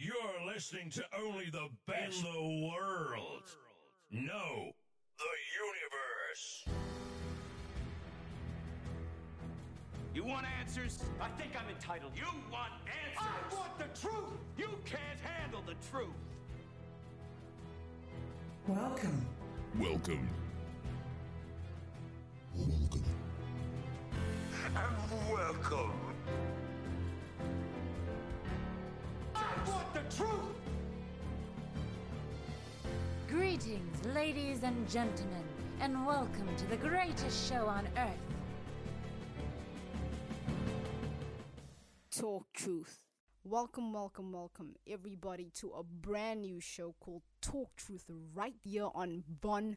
You're listening to only the best in the world. No, the universe. You want answers? I think I'm entitled. You want answers? I want the truth! You can't handle the truth. Welcome. Welcome. Welcome. And welcome. Want the truth! Greetings, ladies and gentlemen, and welcome to the greatest show on earth. Talk Truth. Welcome, welcome, welcome, everybody, to a brand new show called Talk Truth right here on Von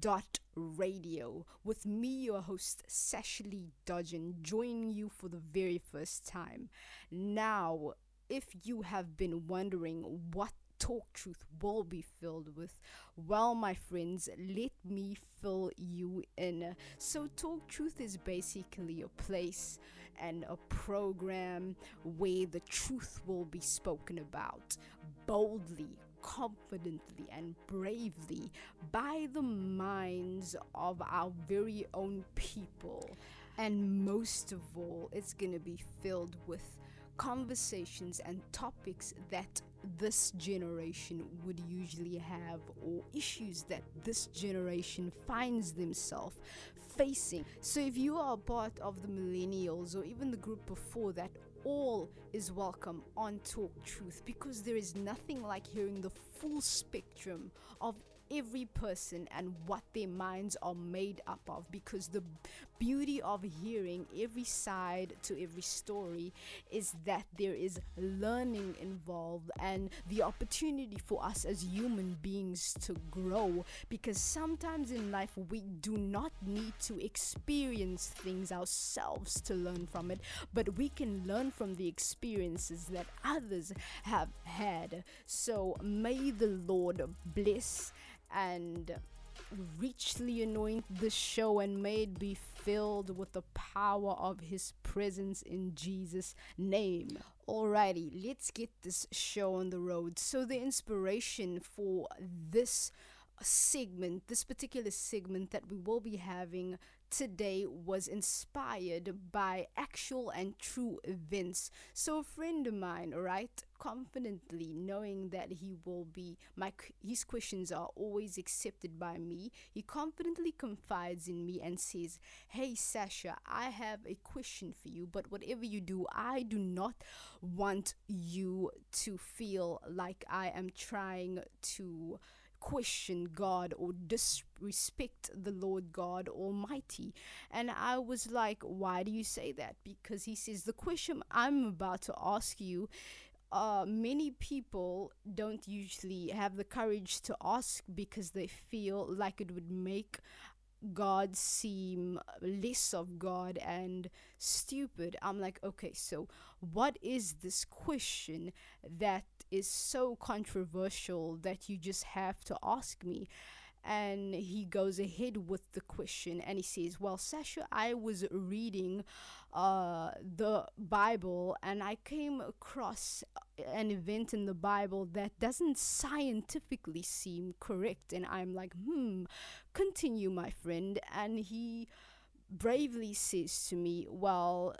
Dot Radio with me, your host, Sasha-Lee Dodgen, joining you for the very first time. Now, if you have been wondering what Talk Truth will be filled with? Well, my friends, let me fill you in. So, Talk Truth is basically a place and a program where the truth will be spoken about boldly, confidently, and bravely by the minds of our very own people. And most of all, it's going to be filled with conversations and topics that this generation would usually have or issues that this generation finds themselves facing. So if you are part of the millennials or even the group before that, all is welcome on Talk Truth because there is nothing like hearing the full spectrum of every person and what their minds are made up of because the beauty of hearing every side to every story is that there is learning involved and the opportunity for us as human beings to grow. Because sometimes in life we do not need to experience things ourselves to learn from it but we can learn from the experiences that others have had. So may the lord bless and richly anoint this show and may it be filled with the power of his presence in Jesus' name. Alrighty, let's get this show on the road. So, the inspiration for this segment, this particular segment that we will be having today was inspired by actual and true events. So a friend of mine, right, confidently knowing that he will be my his questions are always accepted by me, he confidently confides in me and says, "Hey Sasha, I have a question for you, but whatever you do, I do not want you to feel like I am trying to question God or disrespect the Lord God Almighty. And I was like, why do you say that? Because he says, the question I'm about to ask you uh, many people don't usually have the courage to ask because they feel like it would make God seem less of God and stupid. I'm like, okay, so what is this question that is so controversial that you just have to ask me? And he goes ahead with the question and he says, Well, Sasha, I was reading uh, the Bible and I came across an event in the Bible that doesn't scientifically seem correct. And I'm like, Hmm, continue, my friend. And he bravely says to me, Well,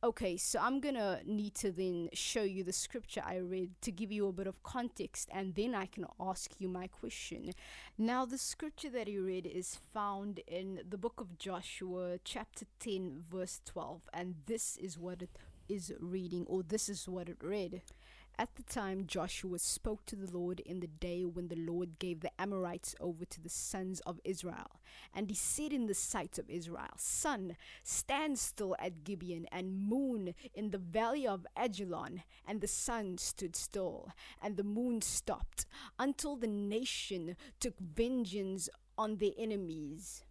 Okay, so I'm gonna need to then show you the scripture I read to give you a bit of context, and then I can ask you my question. Now, the scripture that he read is found in the book of Joshua, chapter 10, verse 12, and this is what it is reading, or this is what it read. At the time, Joshua spoke to the Lord in the day when the Lord gave the Amorites over to the sons of Israel. And he said in the sight of Israel, Sun, stand still at Gibeon, and moon in the valley of Aijalon. And the sun stood still, and the moon stopped, until the nation took vengeance on their enemies.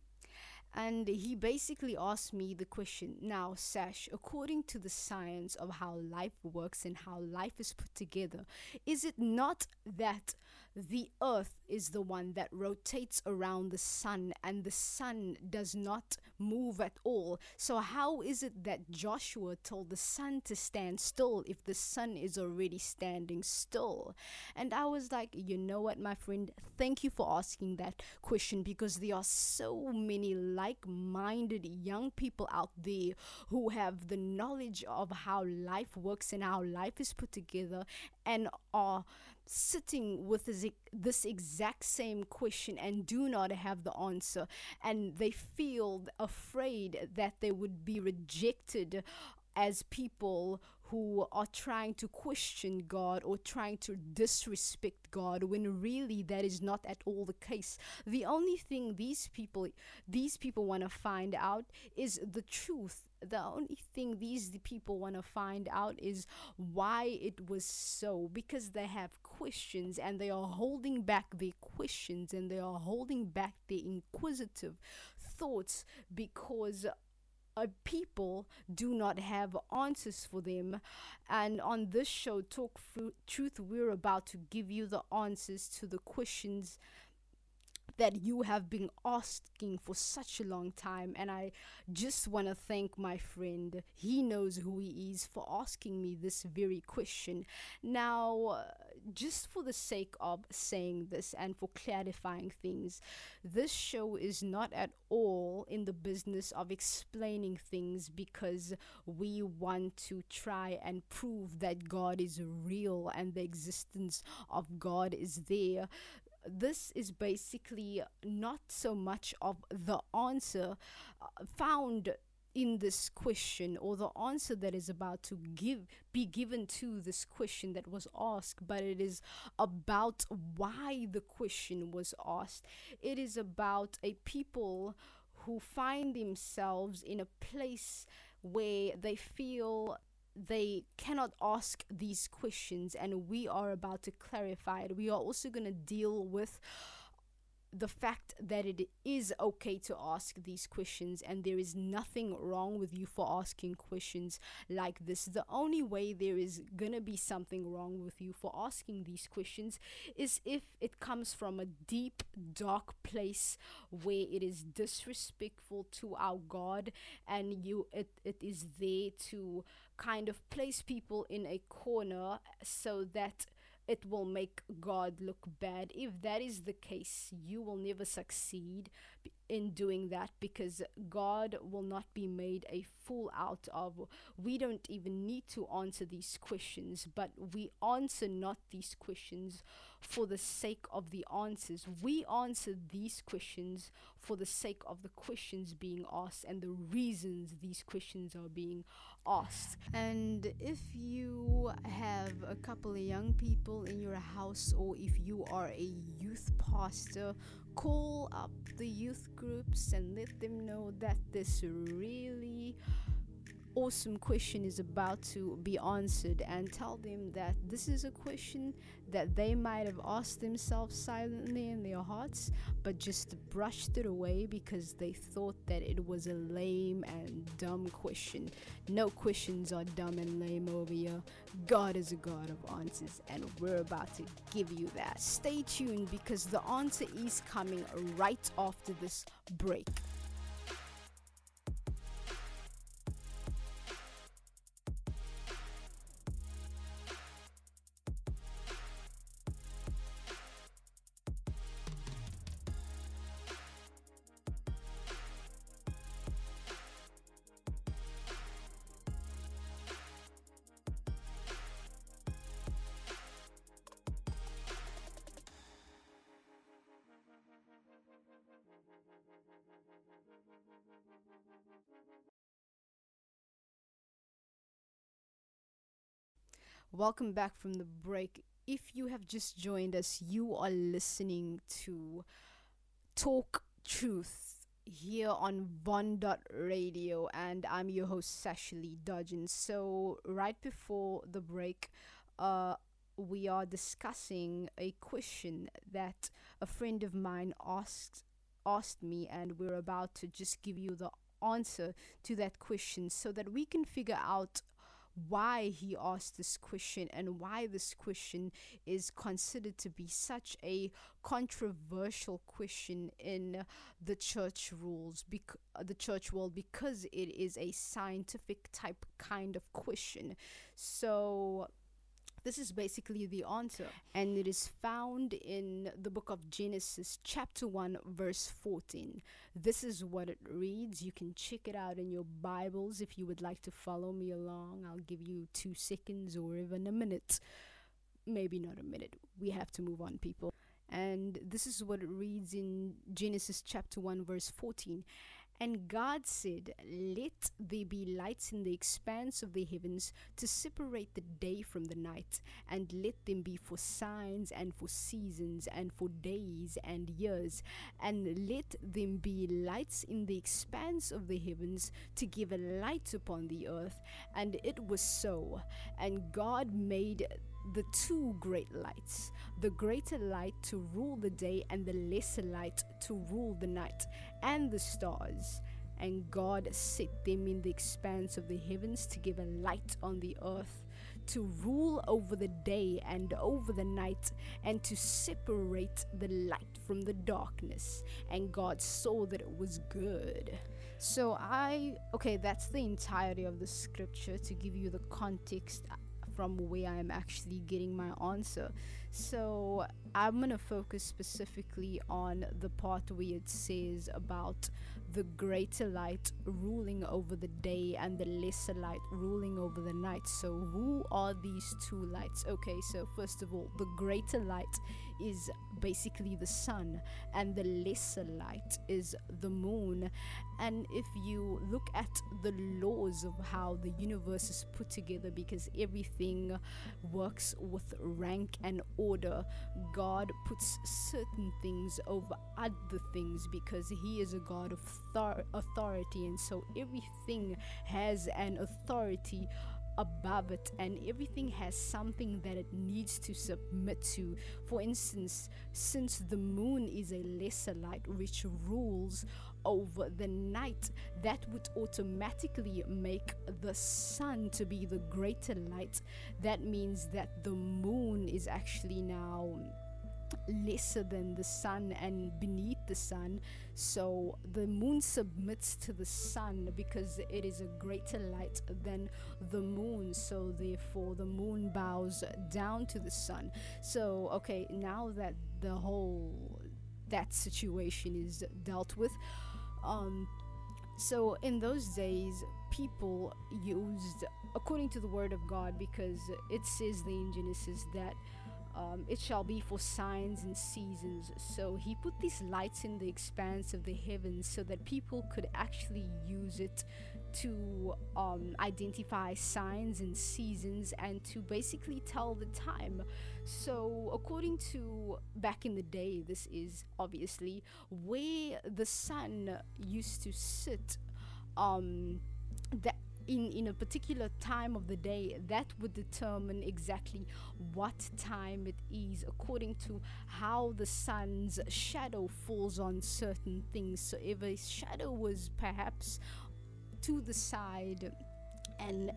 And he basically asked me the question now, Sash, according to the science of how life works and how life is put together, is it not that the earth is the one that rotates around the sun and the sun does not move at all. So, how is it that Joshua told the sun to stand still if the sun is already standing still? And I was like, you know what, my friend, thank you for asking that question because there are so many like minded young people out there who have the knowledge of how life works and how life is put together and are sitting with this, this exact same question and do not have the answer. And they feel afraid that they would be rejected as people who are trying to question God or trying to disrespect God when really that is not at all the case. The only thing these people these people want to find out is the truth. The only thing these the people want to find out is why it was so because they have questions and they are holding back their questions and they are holding back their inquisitive thoughts because uh, people do not have answers for them. And on this show, Talk Truth, we're about to give you the answers to the questions that you have been asking for such a long time. And I just want to thank my friend. He knows who he is for asking me this very question. Now, just for the sake of saying this and for clarifying things, this show is not at all in the business of explaining things because we want to try and prove that God is real and the existence of God is there this is basically not so much of the answer uh, found in this question or the answer that is about to give be given to this question that was asked but it is about why the question was asked. It is about a people who find themselves in a place where they feel they cannot ask these questions and we are about to clarify it. We are also going to deal with the fact that it is okay to ask these questions and there is nothing wrong with you for asking questions like this. The only way there is gonna be something wrong with you for asking these questions is if it comes from a deep, dark place where it is disrespectful to our God and you it, it is there to kind of place people in a corner so that it will make God look bad. If that is the case, you will never succeed in doing that because God will not be made a fool out of. We don't even need to answer these questions, but we answer not these questions for the sake of the answers. We answer these questions for the sake of the questions being asked and the reasons these questions are being asked. And if you have a couple of young people in your house, or if you are a youth pastor, call up the youth groups and let them know that this really awesome question is about to be answered and tell them that this is a question that they might have asked themselves silently in their hearts but just brushed it away because they thought that it was a lame and dumb question. No questions are dumb and lame over here. God is a God of answers and we're about to give you that. Stay tuned because the answer is coming right after this break. Welcome back from the break. If you have just joined us, you are listening to Talk Truth here on Von Radio, and I'm your host Sasha-Lee Dodgen. So right before the break, uh, we are discussing a question that a friend of mine asked asked me, and we're about to just give you the answer to that question so that we can figure out why he asked this question and why this question is considered to be such a controversial question in the church rules bec- uh, the church world because it is a scientific type kind of question. So this is basically the answer, and it is found in the book of Genesis, chapter 1, verse 14. This is what it reads. You can check it out in your Bibles if you would like to follow me along. I'll give you two seconds or even a minute. Maybe not a minute. We have to move on, people. And this is what it reads in Genesis chapter 1, verse 14. And God said, Let there be lights in the expanse of the heavens to separate the day from the night, and let them be for signs and for seasons and for days and years, and let them be lights in the expanse of the heavens to give a light upon the earth. And it was so. And God made the two great lights the greater light to rule the day, and the lesser light to rule the night, and the stars. And God set them in the expanse of the heavens to give a light on the earth, to rule over the day and over the night, and to separate the light from the darkness. And God saw that it was good. So, I, okay, that's the entirety of the scripture to give you the context from where I'm actually getting my answer. So I'm gonna focus specifically on the part where it says about the greater light ruling over the day and the lesser light ruling over the night. So, who are these two lights? Okay, so first of all, the greater light is basically the sun, and the lesser light is the moon. And if you look at the laws of how the universe is put together, because everything works with rank and order, God puts certain things over other things because He is a God of thar- authority, and so everything has an authority above it and everything has something that it needs to submit to. For instance, since the moon is a lesser light which rules over the night, that would automatically make the sun to be the greater light. That means that the moon is actually now lesser than the sun and beneath the sun. So the moon submits to the sun because it is a greater light than the moon. So therefore, the moon bows down to the sun. So, okay, now that the whole that situation is dealt with, um, so in those days, people used according to the word of God because it says the in Genesis that um, it shall be for signs and seasons. So he put these lights in the expanse of the heavens so that people could actually use it to um, identify signs and seasons and to basically tell the time. So, according to back in the day, this is obviously where the sun used to sit. Um, that in, in a particular time of the day, that would determine exactly what time it is according to how the sun's shadow falls on certain things. So, if a shadow was perhaps to the side, and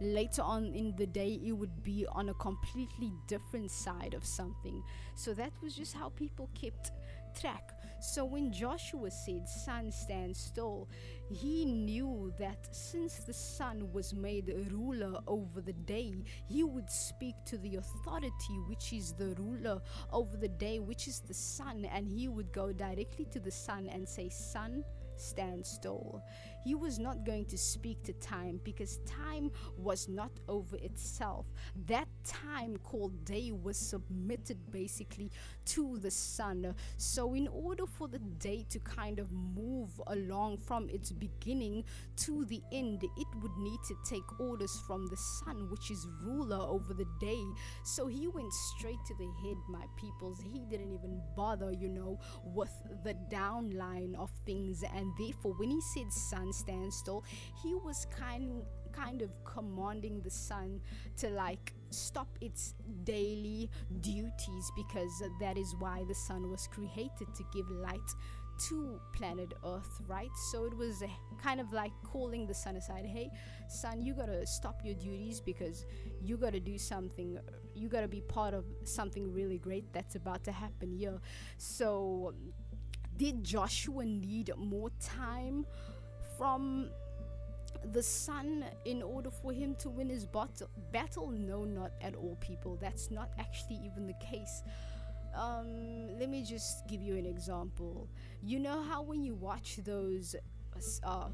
later on in the day it would be on a completely different side of something. So that was just how people kept track. So when Joshua said, Sun, stand still, he knew that since the sun was made ruler over the day, he would speak to the authority, which is the ruler over the day, which is the sun, and he would go directly to the sun and say, Sun, stand still. He was not going to speak to time because time was not over itself. That time called day was submitted basically to the sun. So, in order for the day to kind of move along from its beginning to the end, it would need to take orders from the sun, which is ruler over the day. So, he went straight to the head, my peoples. He didn't even bother, you know, with the downline of things. And therefore, when he said sun, stand still, he was kind kind of commanding the sun to like stop its daily duties because that is why the sun was created to give light to planet Earth, right? So it was uh, kind of like calling the sun aside. Hey, sun, you gotta stop your duties because you gotta do something. You gotta be part of something really great that's about to happen here. So, did Joshua need more time from the sun in order for him to win his bat- battle? No, not at all, people. That's not actually even the case. Um, let me just give you an example. You know how when you watch those uh,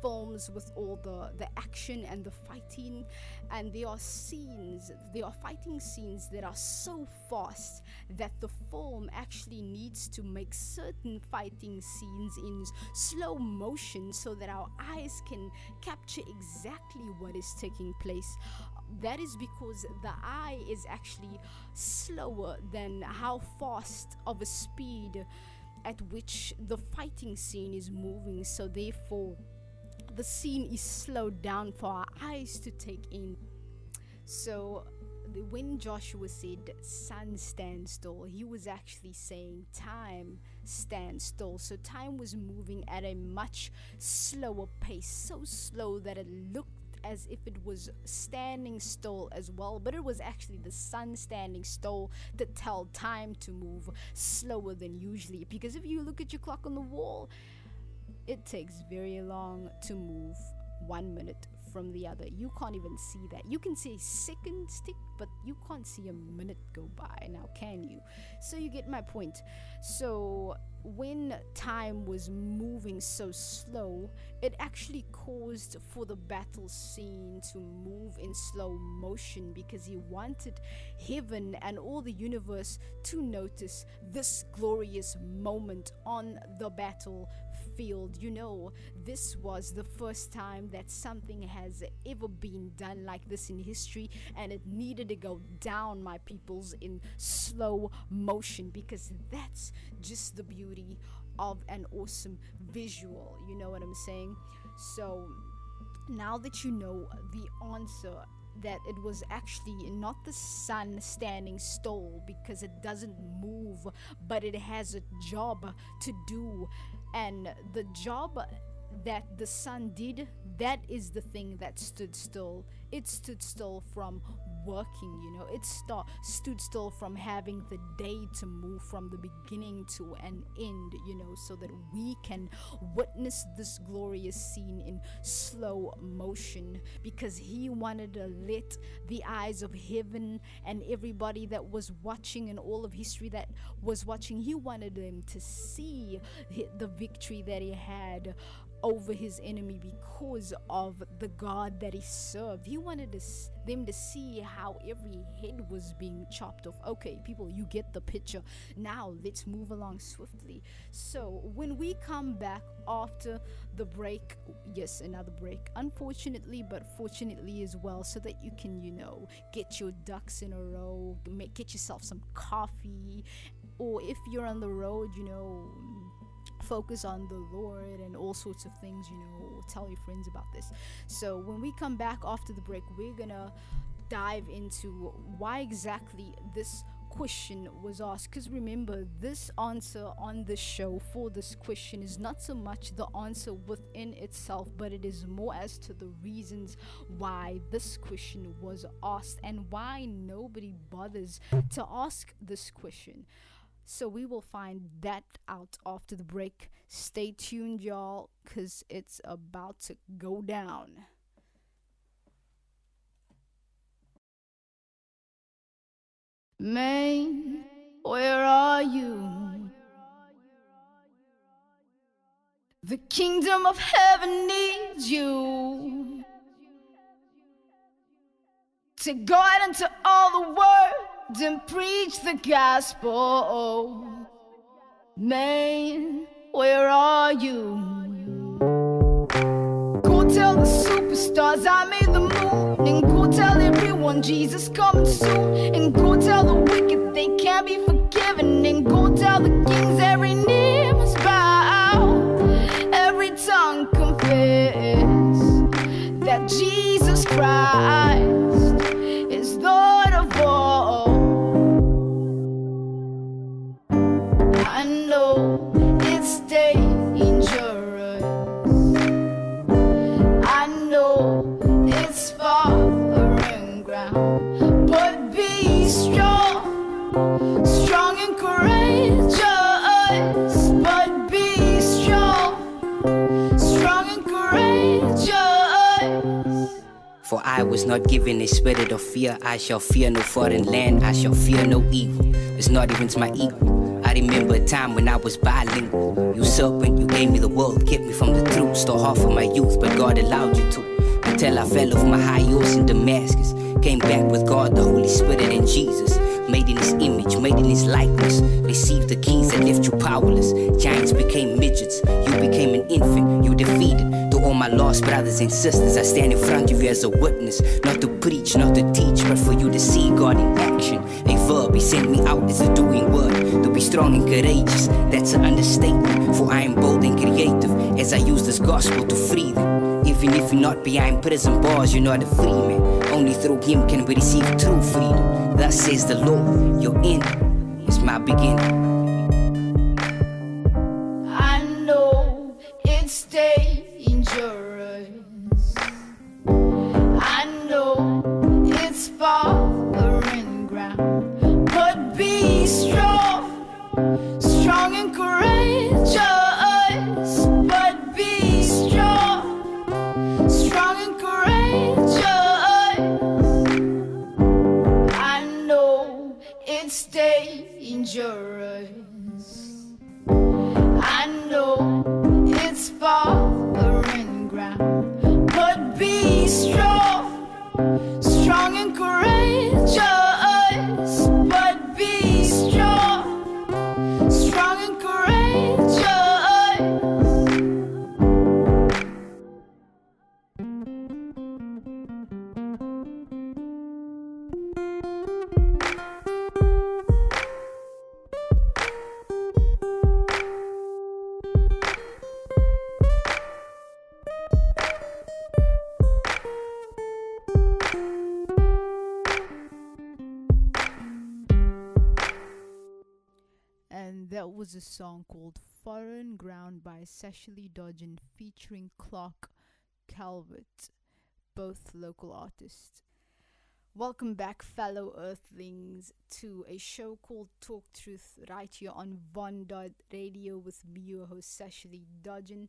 films with all the the action and the fighting. And there are scenes there are fighting scenes that are so fast that the film actually needs to make certain fighting scenes in slow motion so that our eyes can capture exactly what is taking place. That is because the eye is actually slower than how fast of a speed at which the fighting scene is moving. So therefore the scene is slowed down for our eyes to take in so when Joshua said sun stand still, he was actually saying time stand still. So time was moving at a much slower pace, so slow that it looked as if it was standing still as well, but it was actually the sun standing still that tell time to move slower than usually. Because if you look at your clock on the wall, it takes very long to move one minute from the other. You can't even see that. You can see a second stick, but you can't see a minute go by now, can you? So you get my point. So when time was moving so slow, it actually caused for the battle scene to move in slow motion because he wanted heaven and all the universe to notice this glorious moment on the battle field. You know, this was the first time that something has ever been done like this in history, and it needed to go down, my peoples, in slow motion because that's just the beauty of an awesome visual. You know what I'm saying? So, now that you know the answer that it was actually not the sun standing still because it doesn't move, but it has a job to do. And the job that the sun did, that is the thing that stood still. It stood still from working, you know. It st- stood still from having the day to move from the beginning to an end, you know, so that we can witness this glorious scene in slow motion because he wanted to let the eyes of heaven and everybody that was watching and all of history that was watching, he wanted them to see the victory that he had over his enemy because of the God that he served. He wanted to, them to see how every head was being chopped off. Okay, people, you get the picture. Now let's move along swiftly. So, when we come back after the break, yes, another break, unfortunately, but fortunately as well, so that you can, you know, get your ducks in a row, get yourself some coffee, or if you're on the road, you know, focus on the Lord and all sorts of things, you know, tell your friends about this. So when we come back after the break, we're gonna dive into why exactly this question was asked because remember this answer on the show for this question is not so much the answer within itself but it is more as to the reasons why this question was asked and why nobody bothers to ask this question so we will find that out after the break. Stay tuned, y'all, because it's about to go down. Man, where are you? The kingdom of heaven needs you to go out into all the world and preach the gospel. Man, where are you? Go tell the superstars I made the moon. And go tell everyone Jesus coming soon. And go tell the wicked they can't be forgiven. And go tell the kings every knee must bow. Every tongue confess that Jesus Christ I was not given a spirit of fear. I shall fear no foreign land. I shall fear no evil. It's not even to my equal. I remember a time when I was bilingual. You serpent, you gave me the world, kept me from the truth. Stole half of my youth, but God allowed you to. Until I fell off my high horse in Damascus. Came back with God, the Holy Spirit, and Jesus. Made in His image, made in His likeness. Received the keys that left you powerless. Giants became midgets. You became an infant. You defeated. To all my lost brothers and sisters, I stand in front of you as a witness. Not to preach, not to teach, but for you to see God in action. A verb, He sent me out as a doing word. To be strong and courageous, that's an understatement. For I am bold and creative as I use this gospel to free them. Even if you're not behind prison bars, you're not a free man. Only through Him can we receive true freedom. Thus says the Lord, your end is my beginning. Was a song called Foreign Ground by Sasha-Lee Dodgen featuring Clark Calvert, both local artists. Welcome back, fellow Earthlings, to a show called Talk Truth right here on Von Dot Radio with me, your host Sasha-Lee Dodgen.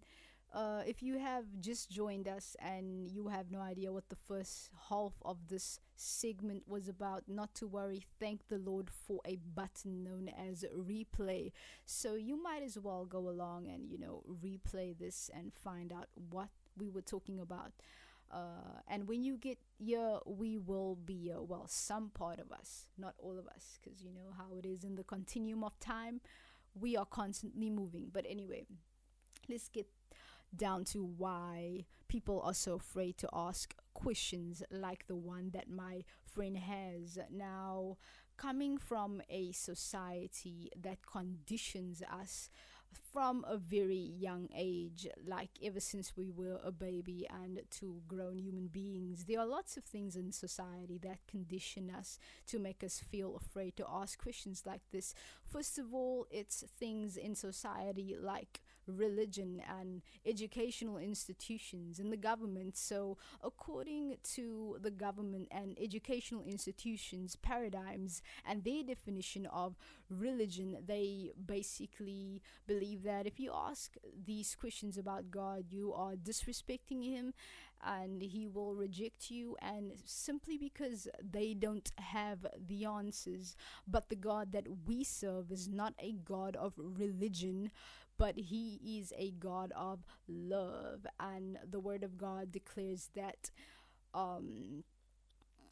Uh, if you have just joined us and you have no idea what the first half of this segment was about, not to worry. Thank the Lord for a button known as replay. So you might as well go along and, you know, replay this and find out what we were talking about. Uh, and when you get here, we will be here. Well, some part of us, not all of us, because you know how it is in the continuum of time. We are constantly moving. But anyway, let's get down to why people are so afraid to ask questions like the one that my friend has. Now, coming from a society that conditions us from a very young age, like ever since we were a baby and to grown human beings, there are lots of things in society that condition us to make us feel afraid to ask questions like this. First of all, it's things in society like religion and educational institutions and the government. So, according to the government and educational institutions' paradigms and their definition of religion, they basically believe that if you ask these questions about God, you are disrespecting Him and He will reject you, and simply because they don't have the answers. But the God that we serve is not a God of religion but he is a God of love. And the Word of God declares that um,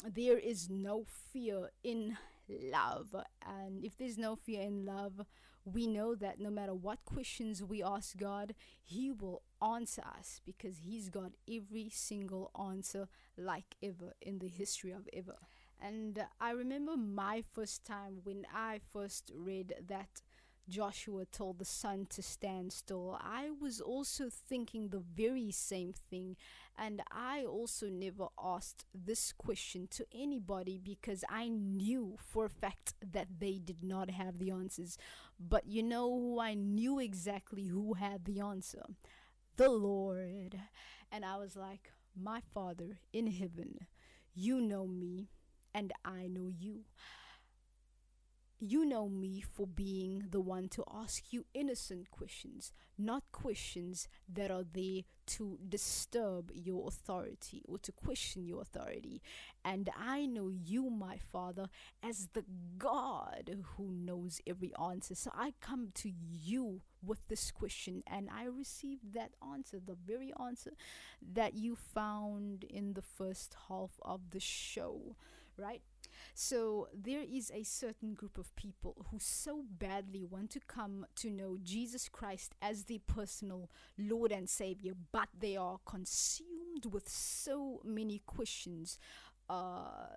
there is no fear in love. And if there's no fear in love, we know that no matter what questions we ask God, He will answer us because He's got every single answer like ever in the history of ever. And I remember my first time when I first read that Joshua told the sun to stand still, I was also thinking the very same thing. And I also never asked this question to anybody because I knew for a fact that they did not have the answers. But you know who I knew exactly who had the answer? The Lord. And I was like, My Father in heaven, you know me, and I know you you know me for being the one to ask you innocent questions, not questions that are there to disturb your authority or to question your authority. And I know you, my Father, as the God who knows every answer. So I come to you with this question and I received that answer, the very answer that you found in the first half of the show, right? So there is a certain group of people who so badly want to come to know Jesus Christ as the personal Lord and Savior, but they are consumed with so many questions. Uh,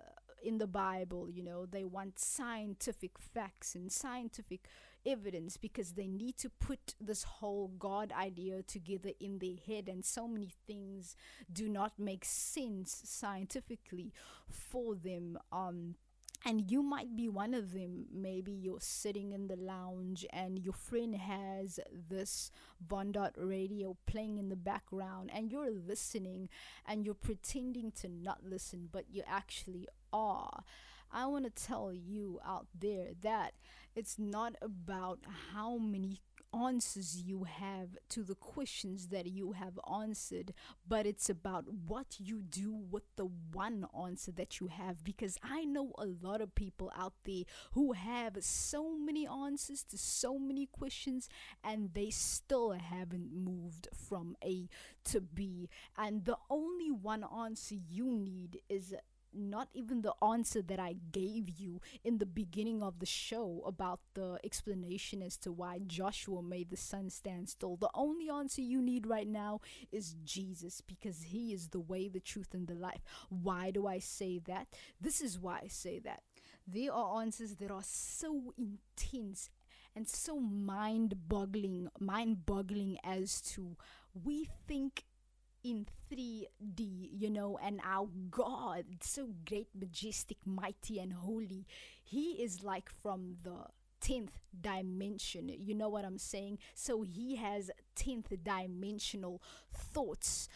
in the Bible, you know, they want scientific facts and scientific evidence because they need to put this whole God idea together in their head, and so many things do not make sense scientifically for them. Um, and you might be one of them. Maybe you're sitting in the lounge and your friend has this Bondot radio playing in the background, and you're listening and you're pretending to not listen, but you actually are. I want to tell you out there that it's not about how many answers you have to the questions that you have answered, but it's about what you do with the one answer that you have. Because I know a lot of people out there who have so many answers to so many questions and they still haven't moved from A to B. And the only one answer you need is not even the answer that I gave you in the beginning of the show about the explanation as to why Joshua made the sun stand still. The only answer you need right now is Jesus because he is the way, the truth, and the life. Why do I say that? This is why I say that. There are answers that are so intense and so mind boggling, mind boggling as to we think in 3D, you know, and our God, so great, majestic, mighty, and holy, He is like from the 10th dimension. You know what I'm saying? So He has 10th dimensional thoughts.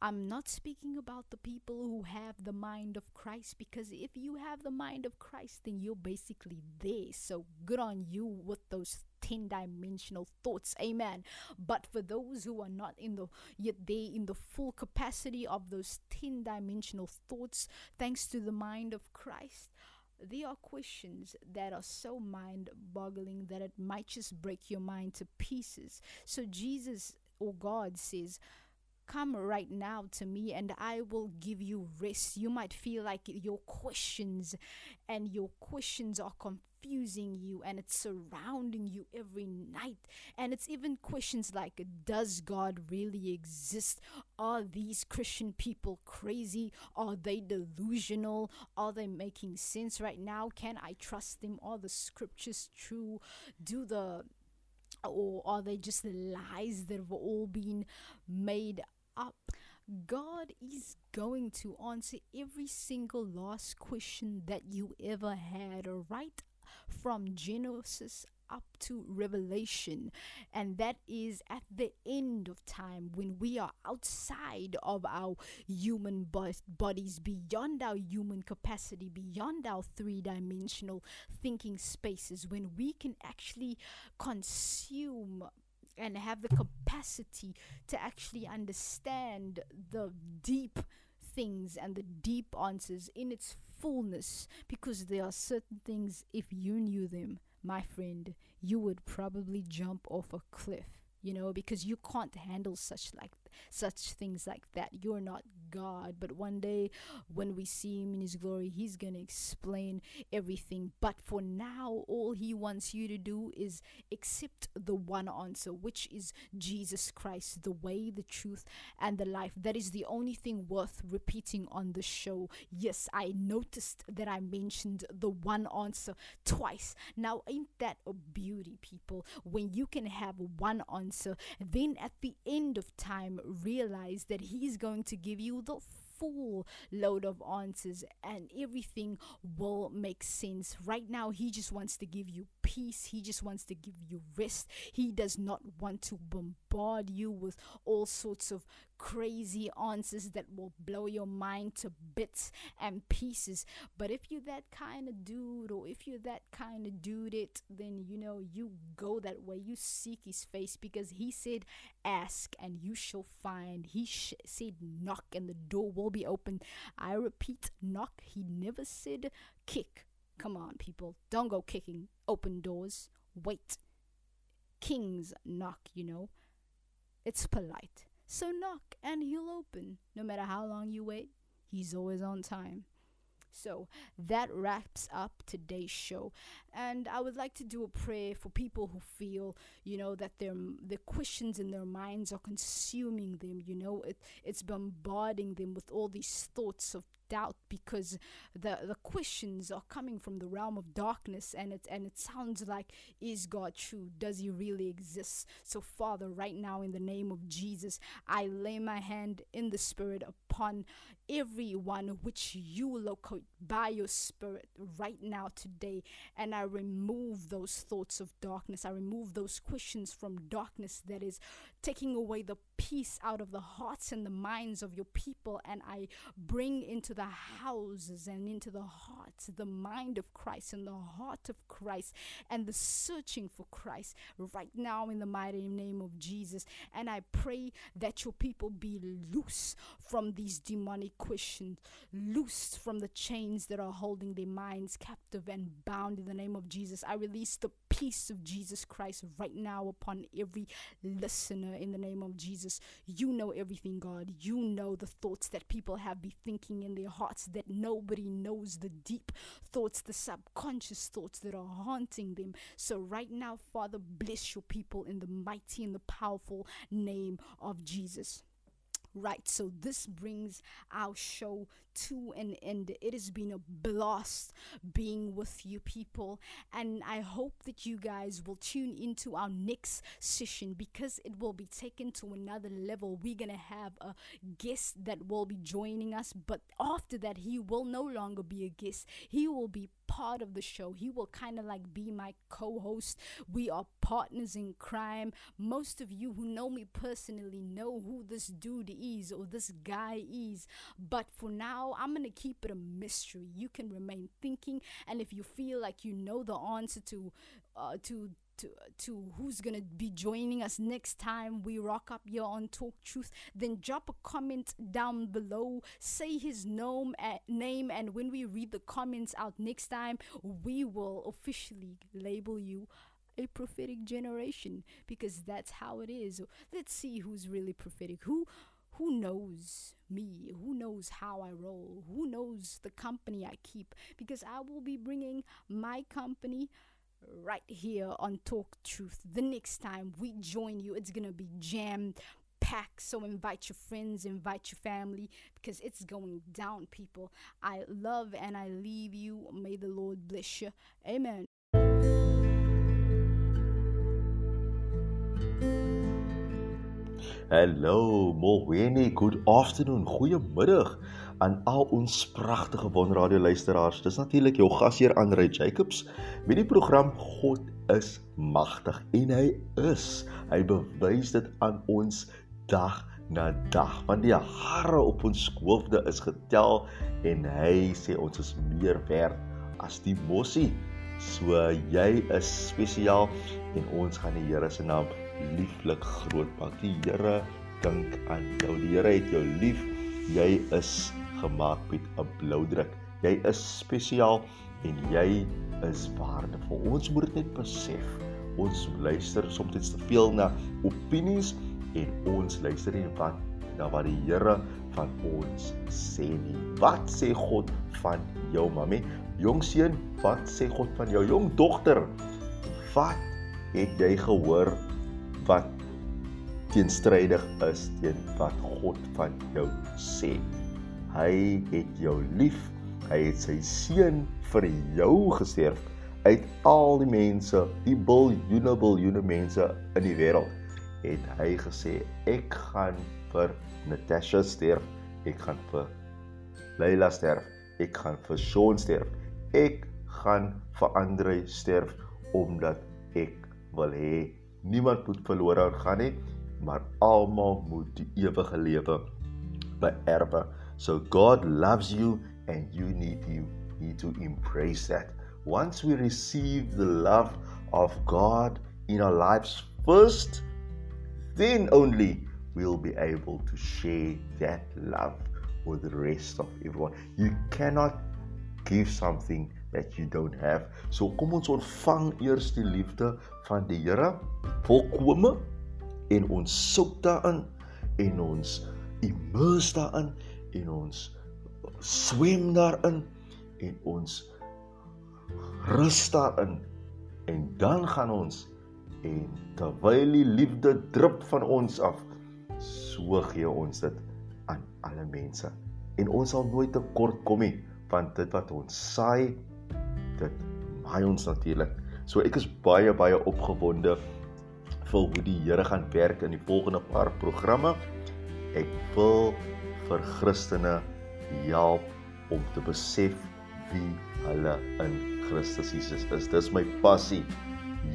I'm not speaking about the people who have the mind of Christ because if you have the mind of Christ, then you're basically there. So good on you with those 10 dimensional thoughts. Amen. But for those who are not in the yet they in the full capacity of those 10 dimensional thoughts, thanks to the mind of Christ, there are questions that are so mind boggling that it might just break your mind to pieces. So Jesus or God says, Come right now to me and I will give you rest. You might feel like your questions and your questions are confusing you and it's surrounding you every night. And it's even questions like Does God really exist? Are these Christian people crazy? Are they delusional? Are they making sense right now? Can I trust them? Are the scriptures true? Do the or are they just the lies that have all been made up? God is going to answer every single last question that you ever had, right from Genesis up to Revelation, and that is at the end of time when we are outside of our human bo- bodies, beyond our human capacity, beyond our three dimensional thinking spaces, when we can actually consume and have the capacity to actually understand the deep things and the deep answers in its fullness because there are certain things if you knew them my friend you would probably jump off a cliff you know because you can't handle such like such things like that you're not God. But one day, when we see Him in His glory, He's going to explain everything. But for now, all He wants you to do is accept the one answer, which is Jesus Christ, the way, the truth, and the life. That is the only thing worth repeating on the show. Yes, I noticed that I mentioned the one answer twice. Now, ain't that a beauty, people? When you can have one answer, then at the end of time, realize that He's going to give you the full load of answers and everything will make sense. Right now, he just wants to give you peace. He just wants to give you rest. He does not want to bombard you with all sorts of crazy answers that will blow your mind to bits and pieces. But if you're that kind of dude, or if you're that kind of dude, it then you know you go that way. You seek His face because He said, "Ask and you shall find." He sh- said, "Knock and the door will be open." I repeat, knock. He never said kick. Come on, people, don't go kicking open doors. Wait. Kings knock, you know. It's polite. So knock and he'll open. No matter how long you wait, he's always on time. So that wraps up today's show. And I would like to do a prayer for people who feel, you know, that their the questions in their minds are consuming them, you know, it it's bombarding them with all these thoughts of doubt because the the questions are coming from the realm of darkness and it and it sounds like is God true? Does he really exist? So father right now in the name of Jesus I lay my hand in the spirit upon everyone which you locate by your spirit right now today. And I remove those thoughts of darkness. I remove those questions from darkness that is taking away the peace out of the hearts and the minds of your people and I bring into the houses and into the hearts the mind of Christ and the heart of Christ and the searching for Christ right now in the mighty name of Jesus. And I pray that your people be loose from these demonic questions loosed from the chains that are holding their minds captive and bound in the name of Jesus. I release the peace of Jesus Christ right now upon every listener in the name of Jesus. You know everything, God. You know the thoughts that people have be thinking in their hearts that nobody knows the deep thoughts, the subconscious thoughts that are haunting them. So right now, Father, bless your people in the mighty and the powerful name of Jesus. Right, so this brings our show to an end. It has been a blast being with you people, and I hope that you guys will tune into our next session because it will be taken to another level. We're gonna have a guest that will be joining us, but after that, he will no longer be a guest, he will be part of the show. He will kind of like be my co host. We are partners in crime. Most of you who know me personally know who this dude is or this guy is. But for now, I'm going to keep it a mystery. You can remain thinking. And if you feel like you know the answer to, uh, to, to, to who's gonna be joining us next time we rock up here on Talk Truth, then drop a comment down below. Say his name, uh, name, and when we read the comments out next time, we will officially label you a prophetic generation because that's how it is. Let's see who's really prophetic. Who who knows me? Who knows how I roll? Who knows the company I keep? Because I will be bringing my company right here on Talk Truth. The next time we join you, it's gonna be jam packed. So invite your friends, invite your family, because it's going down, people. I love and I leave you. May the Lord bless you. Amen. Hallo, Molweni, good afternoon, goeiemiddag aan al ons pragtige Bonradio luisteraars. Dis natuurlik jou gasheer Andre Jacobs met die program God is magtig en hy is. Hy bewys dit aan ons dag na dag. Want die hare op ons hoofde is getel en hy sê ons is meer werd as die mossie. So jy is spesiaal en ons gaan die Here se naam lieflik groot maak. Die Here dink aan jou. Die Here het jou lief. Jy is gemaak met 'n blou druk. Jy is spesiaal en jy is waardevol. Ons moet net besef. Ons luister soms te veel na opinies en ons luister nie wat na wat die Here van ons sê nie. Wat sê God van jou mami? Jong seun, wat sê God van jou jong dogter? Wat het jy gehoor wat teenstrydig is teen wat God van jou sê? Hy het jou lief. Hy het sy seun vir jou gesterf uit al die mense, die biljoene biljoene mense in die wêreld. Het hy gesê ek gaan vir Natasha sterf, ek gaan vir Leila sterf, ek gaan vir Sean sterf. Ek gaan vir Andre sterf omdat ek wil hê niemand moet verlore gaan nie, maar almal moet die ewige lewe beerwe. So God loves you and you need you need to embrace that. Once we receive the love of God in our lives first, then only we'll be able to share that love with the rest of everyone. You cannot give something that you don't have. So kom ons ontvang eers die liefde van die Here volkome en ons soek daarin en ons immerse daarin en ons swem daarin en ons rus daarin. En dan gaan ons en terwyl die liefde drup van ons af so gee ons dit aan alle mense. En ons sal nooit tekort kom nie want dit wat ons saai dit maai ons natuurlik. So ek is baie baie opgewonde vir hoe die Here gaan werk in die volgende paar programme. Ek wil vir Christene help om te besef wie hulle in Christus Jesus is. Dis my passie.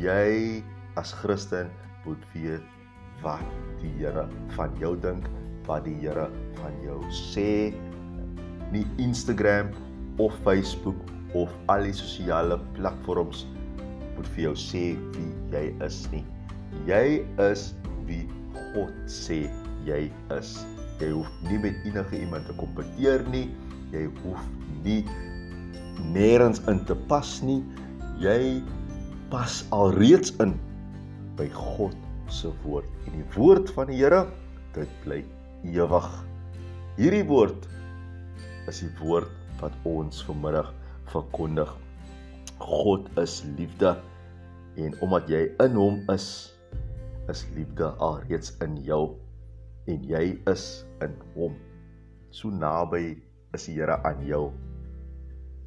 Jy as Christen moet weet wat die Here van jou dink, wat die Here van jou sê. Nie Instagram of Facebook of al die sosiale platforms moet vir jou sê wie jy is nie. Jy is wie God sê jy is. Jy hoef nie met enige iemand te kompeteer nie. Jy hoef nie nêrens in te pas nie. Jy pas alreeds in by God se woord. En die woord van die Here, dit bly ewig. Hierdie woord is die woord wat ons vanmiddag verkondig. God is liefde en omdat jy in hom is, is liefde alreeds in jou en jy is in hom. So naby is die Here aan jou.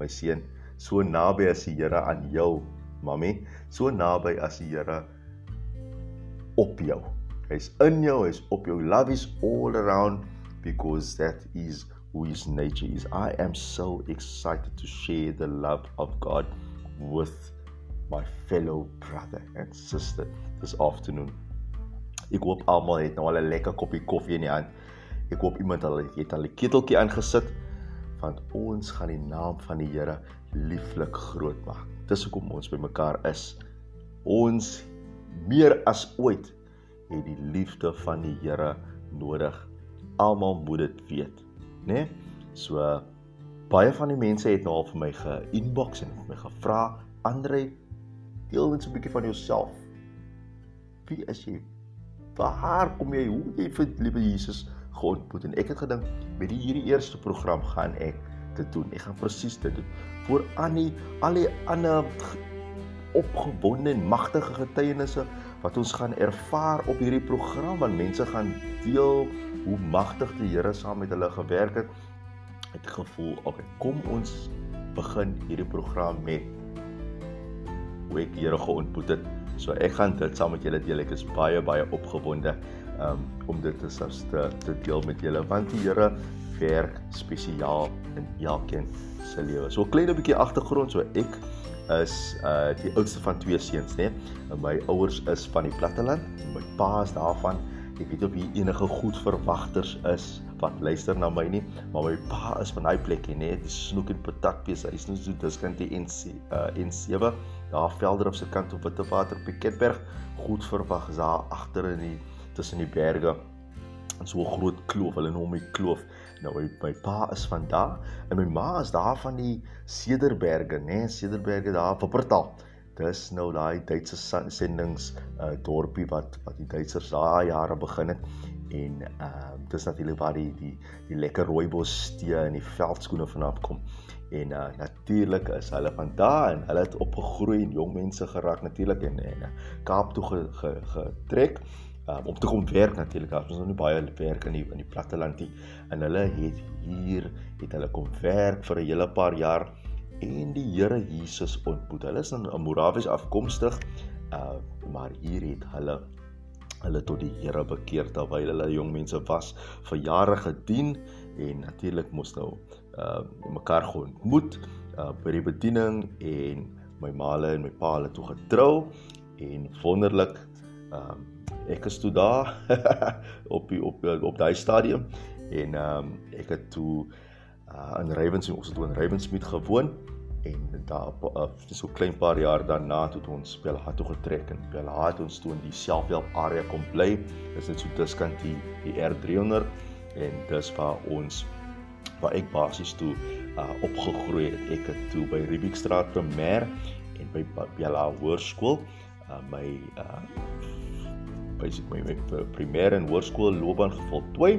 My seun, so naby is die Here aan jou, mami, so naby as die Here op jou. Hy's in jou, hy's op jou. Love is all around because that is who his nature is. I am so excited to share the love of God with my fellow brother and sister this afternoon. Ek hoop almal het nou al 'n lekker koppie koffie in die hand. Ek hoop iemand al het al 'n keteltjie aangesit want ons gaan die naam van die Here lieflik groot maak. Dis hoekom ons bymekaar is. Ons meer as ooit het die liefde van die Here nodig. Almal moet dit weet, né? Nee? So baie van die mense het nou al vir my ge-inbox en my gevra, "Andre, deel net so 'n bietjie van jouself. Wie is jy? Waar kom jy? Hoe jy vir liewe Jesus geontmoet?" En ek het gedink, met die hierdie eerste program gaan ek dit doen. Ek gaan presies dit doen. Voor Annie, al die ander opgewonde en magtige getuienisse wat ons gaan ervaar op hierdie program want mense gaan deel hoe magtig die Here saam met hulle gewerk het. Het gevoel, okay, kom ons begin hierdie program met hoe ek die Here geontmoet het. So ek gaan dit saam met julle deel. Ek is baie baie opgewonde um, om dit te te, te deel met julle want die Here werk spesiaal in elkeen se lewe. So 'n klein bietjie agtergrond, so ek is uh die oudste van twee seuns, né? Nee? My ouers is van die platteland. My pa is daarvan. Ek weet of hier enige goed verwagters is wat luister na my nie, maar my pa is van daai plekie, né? Nee? Die snoek en patatpies, hy's nou so diskant die NC uh N7, daar velder op se kant op Witwater op Piketberg. Goed verwag is daar agter in die tussen die berge. En so 'n groot kloof, hulle noem dit kloof. Nou my, my pa is van daar en my ma is daar van die Cederberge, né? Nee, Cederberge daar op Portaal. Dis nou daai Duitse sendings uh dorpie wat wat die Duitsers daai jare begin het en ehm uh, dis natuurlik waar die die die lekker rooibos tee en die veldskoene vanaf kom. En uh natuurlik is hulle van daar en hulle het opgegroei en jong mense geraak natuurlik en en Kaap toe ge, ge, getrek um, om te kom werk natuurlik. Ons is nog nie baie werk in die in die platteland nie. En hulle het hier het hulle kom werk vir 'n hele paar jaar en die Here Jesus ontmoet. Hulle is in Morawies afkomstig, uh, maar hier het hulle hulle tot die Here bekeer terwyl hulle jong mense was, vir jare gedien en natuurlik moes nou uh mekaar ontmoet uh by die bediening en my maale en my pa het toe getrou en wonderlik um, ek is toe daar op die, op op daai stadium en um, ek het toe uh, in Ravens ons het toe in Ravensmeet gewoon en daar uh, so klein paar jaar daarna toe ons speel het toe getrek en speel het ons toe in die selfhelp area kom bly is dit so diskant die, die R300 en dis waar ons waar ek basies toe uh, opgegroei het. Ek het toe by Riebeekstraat primêr en by Bella Hoërskool uh, my uh, basies my, my primêre en hoërskool loopbaan gevoltooi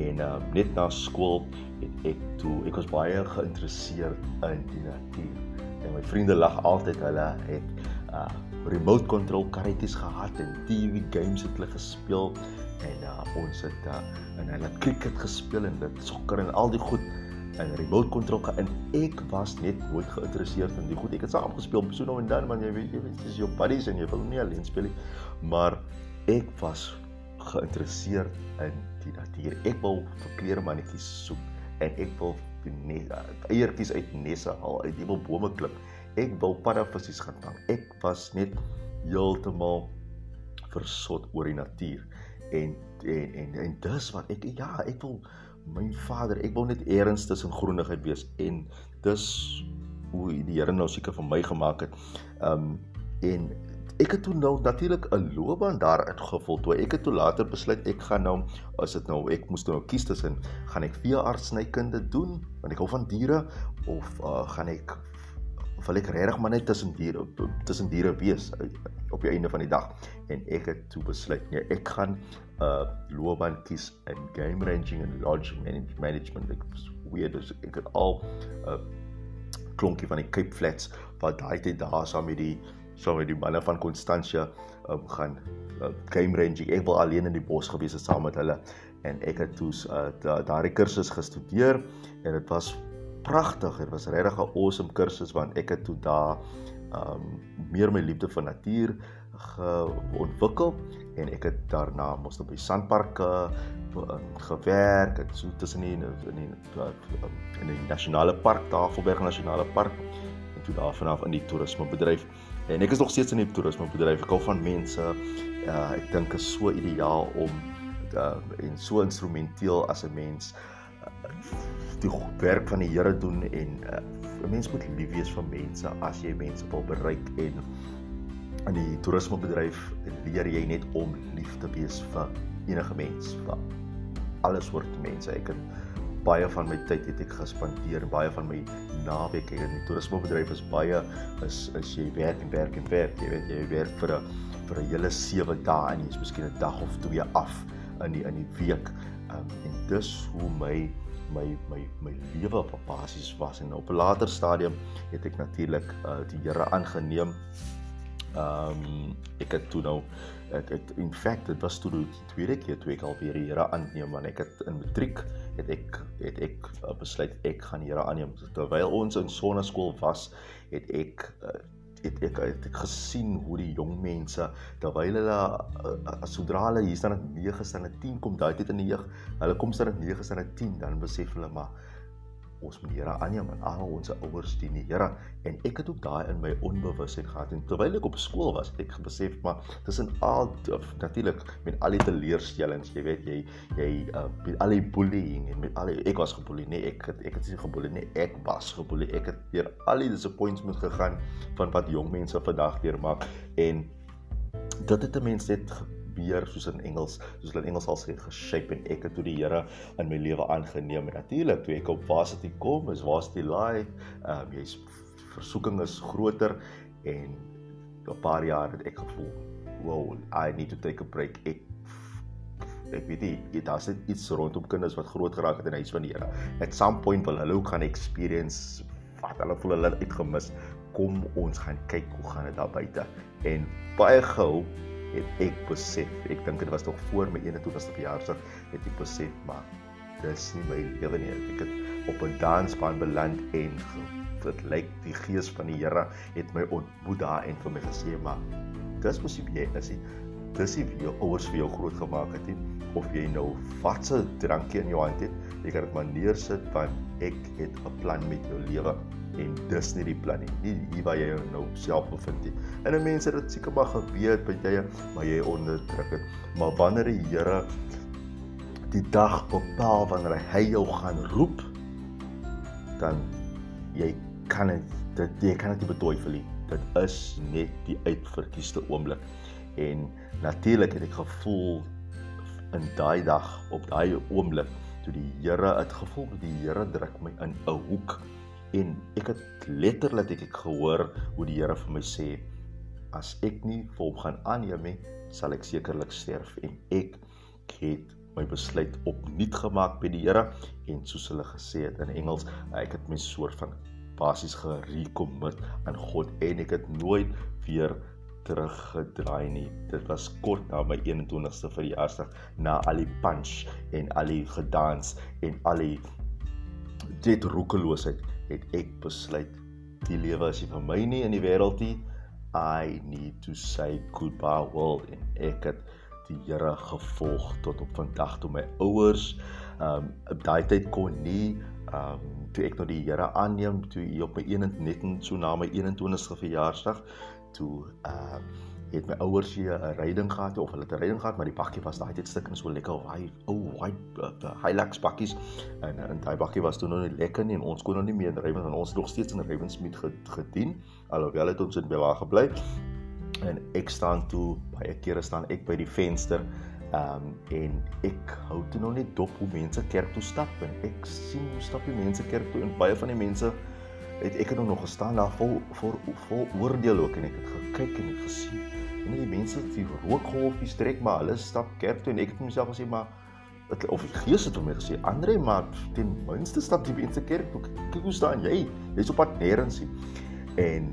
en uh, net na skool het ek toe ek was baie geïnteresseerd in die natuur en my vriende lag altyd hulle het uh, remote control karretjies gehad en TV games het hulle gespeel en uh, ons het uh, en hulle cricket gespeel en dit sokker en al die goed en remote control en ek was net nooit geïnteresseerd in die goed ek het saam gespeel so nou en dan want jy weet jy weet dis jou buddies en jy wil nie alleen speel nie maar ek was geïnteresseerd in die natuur. Ek wil vir kleermannetjies soek en ek wil eiertjies uit nesse haal, uit die bome klim. Ek wil paddavissies gaan vang. Ek was net heeltemal versot oor die natuur. En en en en dis wat ek ja, ek wil my vader, ek wil net eers tussen groenigheid wees en dis hoe die Here nou seker vir my gemaak het. Um en ek het toe nou natuurlik 'n loopbaan daar uitgevul toe ek het toe later besluit ek gaan nou as dit nou ek moes nou kies tussen gaan ek veeartsnykunde doen want ek hou van diere of uh, gaan ek wil ek regtig maar net tussen diere tussen diere wees op die einde van die dag en ek het toe besluit nee ek gaan uh, loopbaan kies in game ranging en lodge management ek weird dus ek het al 'n uh, klonkie van die Cape Flats wat daai tyd daar saam met die saam met die manne van Constantia um, gaan uh, game ranging. Ek wil alleen in die bos gewees het saam met hulle en ek het toe uh, daardie kursus gestudeer en dit was pragtig. Dit was regtig 'n awesome kursus want ek het toe daar um meer my liefde vir natuur geontwikkel en ek het daarna mos op die sandparke uh, gewerk het so tussen die in die uh, in die nasionale park Tafelberg nasionale park en toe daarvan af in die toerismebedryf En ek is nog steeds in die toerisme bedryf. Ek hou van mense. Uh, ek dink is so ideaal om uh, en so instrumenteel as 'n mens uh, die werk van die Here doen en 'n uh, mens moet lief wees vir mense as jy mense wil bereik en in die toerisme bedryf leer jy net om lief te wees vir enige mens, vir alles soort mense. Ek het baie van my tyd het ek gespandeer, baie van my naweek ek in die toerismebedryf is baie is is jy werk en werk en werk, jy weet jy werk vir 'n vir 'n hele 7 dae en jy's miskien 'n dag of twee af in die in die week. Um, en dis hoe my my my my lewe op basis was en op 'n later stadium het ek natuurlik uh, die Here aangeneem. Ehm um, ek het toe nou ek het in feite dit was toe die tweede keer toe ek al weer die Here aanneem want ek het in matriek het ek het ek uh, besluit ek gaan die Here aanneem. Terwyl ons in sonneskool was het ek uh, het ek het ek gesien hoe die jong mense terwyl hulle uh, sodra hulle hier staan in 9 staan in 10 kom daai tyd in die jeug hulle kom staan in 9 staan in 10 dan besef hulle maar ons moet die Here aanneem en al ons ouers dien die Here. En ek het ook daai in my onbewusheid gehad en terwyl ek op skool was het ek besef maar tussen al natuurlik met al die teleurstellings jy weet jy jy uh, met al die bullying en met al die, ek was geboelie nee ek het, ek het nie geboelie nee ek was geboelie. Ek het deur al die disappointments gegaan van wat jong mense vandag deurmaak en dit het 'n mens net weer soos in Engels, soos hulle in Engels al sê geshape en ek het toe die Here in my lewe aangeneem en natuurlik toe ek op varsity kom, is waar's die life, ehm um, jy's versoeking is groter en 'n paar jaar het ek gevoel, wow, I need to take a break. Ek ek weet nie, daar's net iets rondom kinders wat groot geraak het in huis van die Here. At some point wil hulle ook gaan experience wat hulle voel hulle uitgemis. Kom ons gaan kyk hoe gaan dit daar buite. En baie gou het ek besef, ek dink dit was nog voor my 21ste verjaarsdag, het ek besef maar dis nie my lewe nie. Ek het op 'n dansbaan beland en dit lyk die gees van die Here het my ontmoet daar en vir my gesê maar dis mos nie jy is nie. Dis nie wie jou ouers vir jou groot gemaak het nie of jy nou watse drankie in jou hand het. Jy kan dit maar neersit want ek het 'n plan met jou lewe en dis nie die plan nie. Nie hier waar jy jou nou self bevind nie. En mense het dit seker maar geweet by tye, maar jy onderdruk dit. Maar wanneer die Here die dag bepaal wanneer hy jou gaan roep, dan jy kan dit dit jy kan dit nie betwyfel nie. Dit is net die uitverkiesde oomblik. En natuurlik het ek gevoel in daai dag op daai oomblik toe die Here het gevoel dat die Here druk my in 'n hoek en ek het letterlik ek, ek gehoor hoe die Here vir my sê as ek nie vir hom gaan aanneem nie sal ek sekerlik sterf en ek het my besluit opnuut gemaak by die Here en soos hulle gesê het in Engels ek het my soort van basies gerecommit aan God en ek het nooit weer teruggedraai nie. Dit was kort na my 21ste verjaarsdag, na al die punch en al die gedans en al die dit roekeloosheid, het ek besluit die lewe is nie vir my nie in die wêreld nie. I need to say goodbye world en ek het die Here gevolg tot op vandag toe my ouers um op daai tyd kon nie um toe ek nou die Here aanneem toe op my 21 net so na my 21ste verjaarsdag toe uh het my ouers hier 'n ryding gehad of hulle het 'n ryding gehad maar die bakkie was daai tyd stuk en so lekker hy ou hy Hilux bakkies. En en daai bakkie was toe nog nie lekker nie en ons kon nog nie meer ry want ons het nog steeds in Ravensmeet gedien alhoewel het ons in Bella gebly. En ek staan toe baie kere staan ek by die venster um en ek hou toe nog net dop hoe mense kerk toe stap en ek sien hoe stap die mense kerk toe en baie van die mense het ek het nog gestaan daar vol vol vol oordeel ook en ek het gekyk en ek gesien en die mense die rookgolfies trek maar hulle stap kerk toe en ek het myself gesê maar het, of die gees het my gesê Andre maar ten minste stap die mense kerk toe. Kyk hoe staan jy? Jy's op pad nêrens en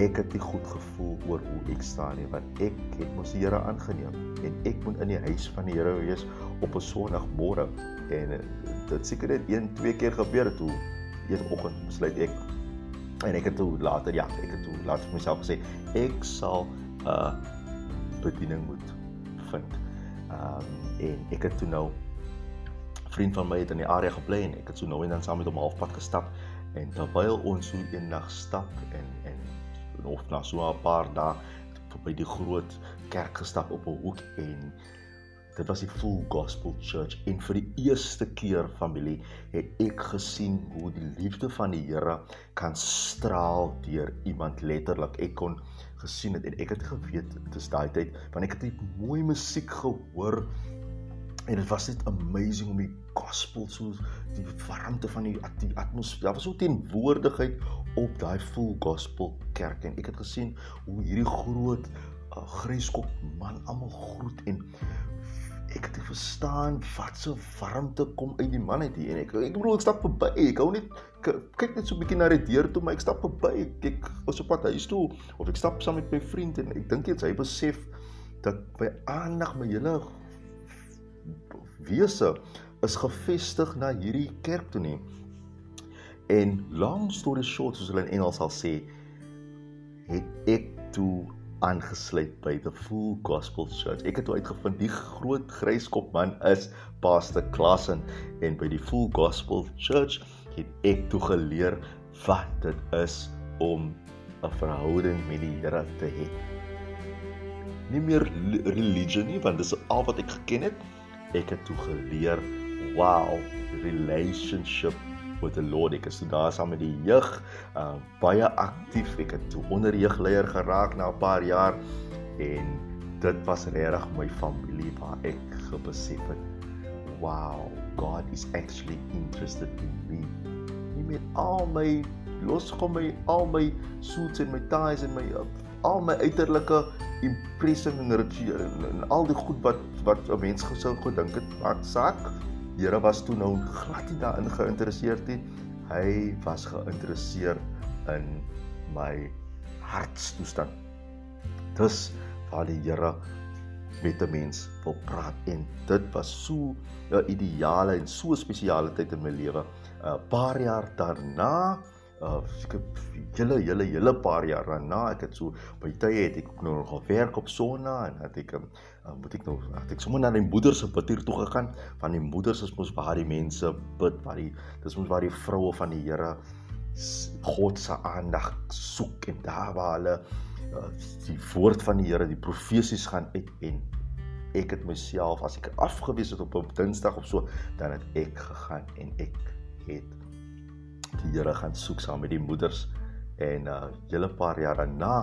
ek het nie goed gevoel oor hoe ek staan nie want ek het mos die Here aangeneem en ek moet in die huis van die Here wees op 'n Sondagmôre en dit seker net 1 2 keer gebeur het toe een oggend besluit ek. En ek het toe later ja ek het toe vir myself gesê ek sal 'n bediening moet vind. Ehm um, en ek het toe nou vriend van my het in die area gebly en ek het so nou en dan saam met hom halfpad gestap en terwyl ons so eendag stap en en of na so 'n paar dae by die groot kerk gestap op 'n hoek en dit was die Full Gospel Church en vir die eerste keer familie het ek gesien hoe die liefde van die Here kan straal deur iemand letterlik ek kon gesien het en ek het geweet dit is daai tyd want ek het net mooi musiek gehoor en dit was net amazing om die gospel so die warmte van die, die atmosfeer daar was so teenwoordigheid op daai full gospel kerk en ek het gesien hoe hierdie groot uh, gryskop man almal groet en ek het verstaan wat so warmte kom uit die man uit hier en ek ek bedoel ek stap verby ek hou net kyk net so 'n bietjie na die deur toe maar ek stap verby ek was op pad huis toe of ek stap saam met my vriend en ek dink jy hy besef dat my aandag my hele wese is gefestig na hierdie kerk toe nie. En long story short soos hulle in Engels sal sê het ek toe aangesluit by the Full Gospel Church. Ek het uitgevind die groot gryskop man is Pastor Klassen en by die Full Gospel Church het ek toe geleer wat dit is om 'n verhouding met die Here te hê. Nie meer religie nie, want dis al wat ek geken het. Ek het toe geleer, wow, relationship with the Lord. Ek is toe daar saam met die jeug, uh baie aktief. Ek het toe onderjeugleier geraak na 'n paar jaar en dit was regtig my familie waar ek gebesef het, wow, God is actually interested in me. Nie met al my loskom my al my suits en my ties en my al my uiterlike impressive en rituele en al die goed wat wat 'n mens gesou gedink het, maak saak Here was toe nou glad nie daarin geïnteresseerd nie. Hy was geïnteresseerd in my hartstoestand. Dis waar die Here met 'n mens wil praat en dit was so 'n ideale en so spesiale tyd in my lewe. 'n Paar jaar daarna uh ek hele hele hele paar jaar daarna ek het so by tye het ek ook nou nog gewerk op Sonna en het ek um, moet ek nou het ek sommer na die moeders se bidtier toe gegaan. Van die moeders is mos waar die mense bid waar die dis mos waar die vroue van die Here God se aandag soek en daar waar hulle uh, die woord van die Here, die profesies gaan uit en ek het myself as ek afgewees het op 'n Dinsdag of so, dan het ek gegaan en ek het die Here gaan soek saam met die moeders en uh julle paar jaar daarna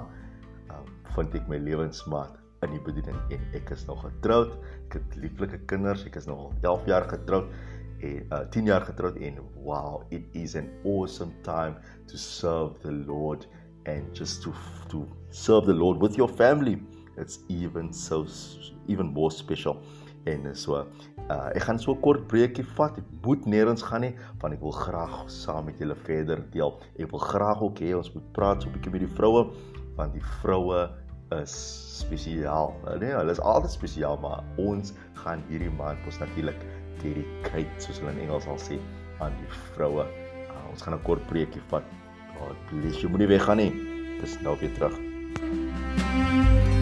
uh, vind ek my lewensmaat in die bediening en ek is nog getroud. Ek het lieflike kinders. Ek is nog al 11 jaar getroud en uh 10 jaar getroud en wow, it is an awesome time to serve the Lord and just to to serve the Lord with your family. It's even so even more special. En so uh ek gaan so 'n kort breekie vat. Ek moet nêrens gaan nie, want ek wil graag saam met julle verder deel. Ek wil graag ook hê ons moet praat so 'n bietjie met die vroue, want die vroue is spesiaal. Nee, hulle is altyd spesiaal, maar ons gaan hierdie maand mos natuurlik dedicate soos hulle in Engels sal sê aan die vroue. Uh, ons gaan 'n kort preekie vat. God bless you. Moenie weggaan nie. Dis nou weer terug. Thank you